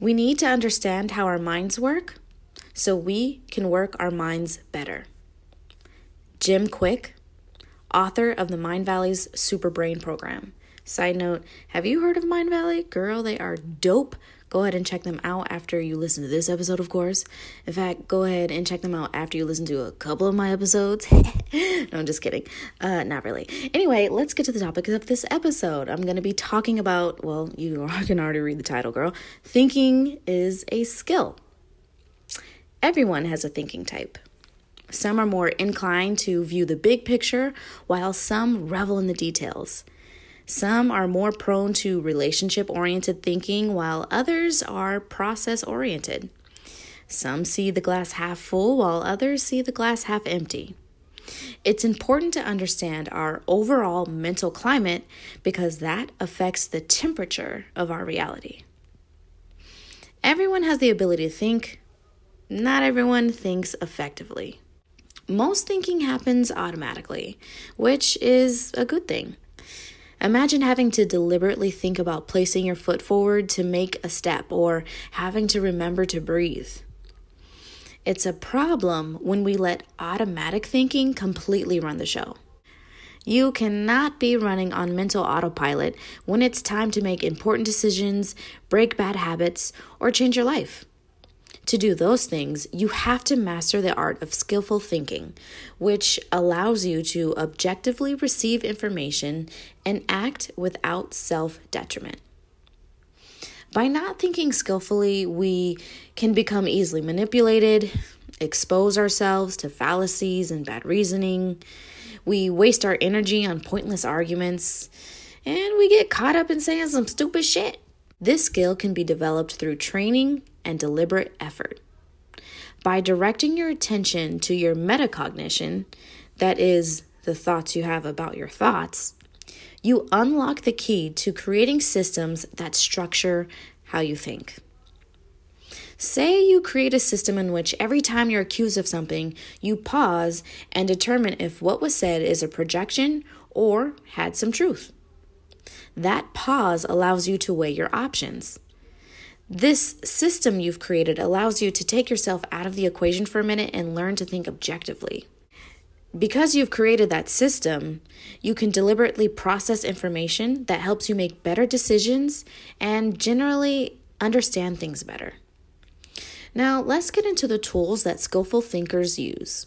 We need to understand how our minds work so we can work our minds better. Jim Kwik, author of the Mindvalley's Super Brain program. Side note, have you heard of Mindvalley? Girl, they are dope. Go ahead and check them out after you listen to this episode, of course. In fact, go ahead and check them out after you listen to a couple of my episodes. no, I'm just kidding. Uh, not really. Anyway, let's get to the topic of this episode. I'm going to be talking about, well, you can already read the title, girl. Thinking is a skill. Everyone has a thinking type. Some are more inclined to view the big picture, while some revel in the details. Some are more prone to relationship oriented thinking, while others are process oriented. Some see the glass half full, while others see the glass half empty. It's important to understand our overall mental climate because that affects the temperature of our reality. Everyone has the ability to think, not everyone thinks effectively. Most thinking happens automatically, which is a good thing. Imagine having to deliberately think about placing your foot forward to make a step or having to remember to breathe. It's a problem when we let automatic thinking completely run the show. You cannot be running on mental autopilot when it's time to make important decisions, break bad habits, or change your life. To do those things, you have to master the art of skillful thinking, which allows you to objectively receive information and act without self detriment. By not thinking skillfully, we can become easily manipulated, expose ourselves to fallacies and bad reasoning. We waste our energy on pointless arguments, and we get caught up in saying some stupid shit. This skill can be developed through training and deliberate effort. By directing your attention to your metacognition, that is, the thoughts you have about your thoughts, you unlock the key to creating systems that structure how you think. Say you create a system in which every time you're accused of something, you pause and determine if what was said is a projection or had some truth. That pause allows you to weigh your options. This system you've created allows you to take yourself out of the equation for a minute and learn to think objectively. Because you've created that system, you can deliberately process information that helps you make better decisions and generally understand things better. Now, let's get into the tools that skillful thinkers use.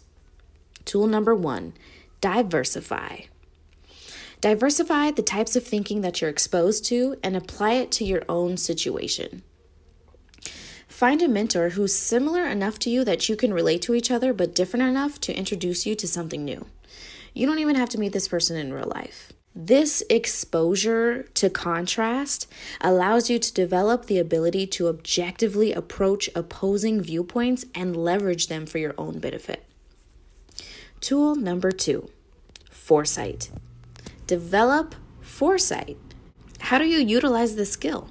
Tool number one diversify. Diversify the types of thinking that you're exposed to and apply it to your own situation. Find a mentor who's similar enough to you that you can relate to each other, but different enough to introduce you to something new. You don't even have to meet this person in real life. This exposure to contrast allows you to develop the ability to objectively approach opposing viewpoints and leverage them for your own benefit. Tool number two foresight. Develop foresight. How do you utilize this skill?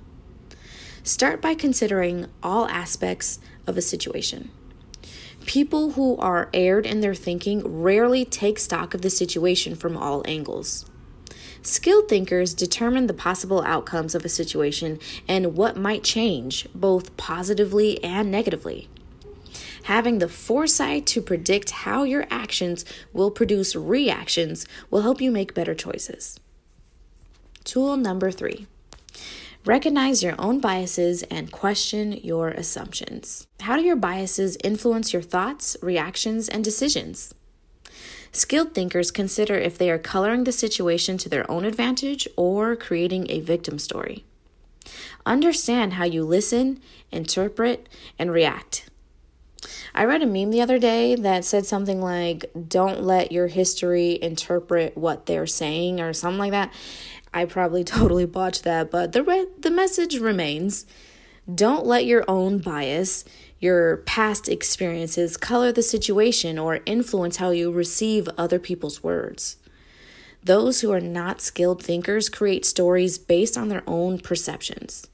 Start by considering all aspects of a situation. People who are aired in their thinking rarely take stock of the situation from all angles. Skilled thinkers determine the possible outcomes of a situation and what might change, both positively and negatively. Having the foresight to predict how your actions will produce reactions will help you make better choices. Tool number three Recognize your own biases and question your assumptions. How do your biases influence your thoughts, reactions, and decisions? Skilled thinkers consider if they are coloring the situation to their own advantage or creating a victim story. Understand how you listen, interpret, and react. I read a meme the other day that said something like, Don't let your history interpret what they're saying, or something like that. I probably totally botched that, but the re- the message remains. Don't let your own bias, your past experiences color the situation or influence how you receive other people's words. Those who are not skilled thinkers create stories based on their own perceptions.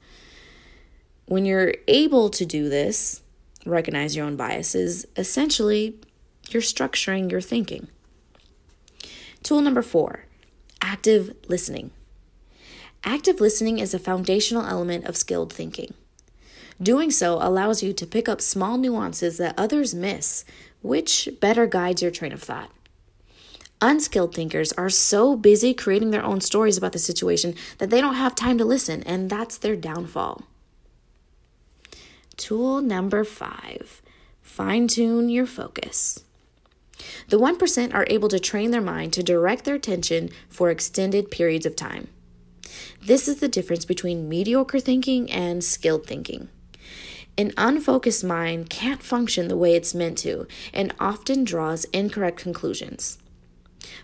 When you're able to do this, recognize your own biases, essentially, you're structuring your thinking. Tool number four active listening. Active listening is a foundational element of skilled thinking. Doing so allows you to pick up small nuances that others miss, which better guides your train of thought. Unskilled thinkers are so busy creating their own stories about the situation that they don't have time to listen, and that's their downfall. Tool number five fine tune your focus. The 1% are able to train their mind to direct their attention for extended periods of time. This is the difference between mediocre thinking and skilled thinking. An unfocused mind can't function the way it's meant to and often draws incorrect conclusions.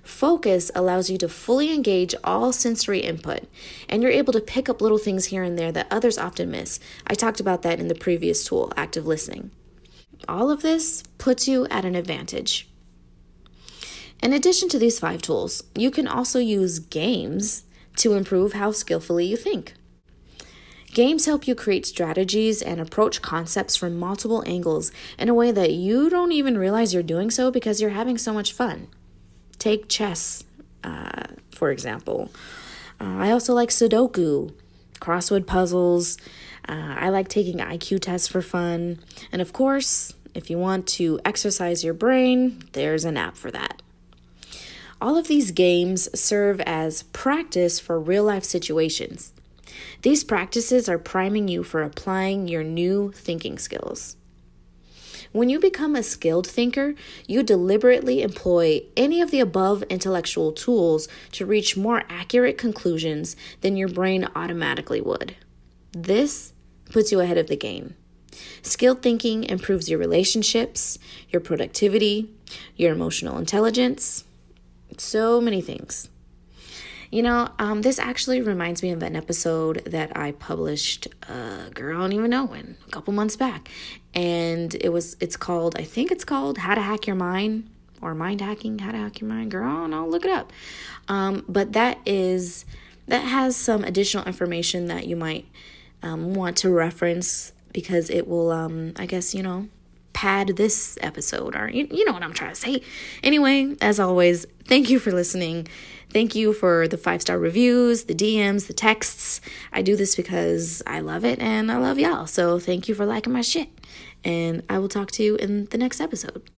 Focus allows you to fully engage all sensory input, and you're able to pick up little things here and there that others often miss. I talked about that in the previous tool, active listening. All of this puts you at an advantage. In addition to these five tools, you can also use games to improve how skillfully you think. Games help you create strategies and approach concepts from multiple angles in a way that you don't even realize you're doing so because you're having so much fun. Take chess, uh, for example. Uh, I also like Sudoku, crossword puzzles. Uh, I like taking IQ tests for fun. And of course, if you want to exercise your brain, there's an app for that. All of these games serve as practice for real life situations. These practices are priming you for applying your new thinking skills. When you become a skilled thinker, you deliberately employ any of the above intellectual tools to reach more accurate conclusions than your brain automatically would. This puts you ahead of the game. Skilled thinking improves your relationships, your productivity, your emotional intelligence, so many things. You know, um, this actually reminds me of an episode that I published, uh, girl, I don't even know when, a couple months back. And it was, it's called, I think it's called How to Hack Your Mind or Mind Hacking, How to Hack Your Mind. Girl, and I'll look it up. Um, but that is, that has some additional information that you might um, want to reference because it will, um, I guess, you know, pad this episode or you, you know what I'm trying to say. Anyway, as always, thank you for listening. Thank you for the five star reviews, the DMs, the texts. I do this because I love it and I love y'all. So thank you for liking my shit. And I will talk to you in the next episode.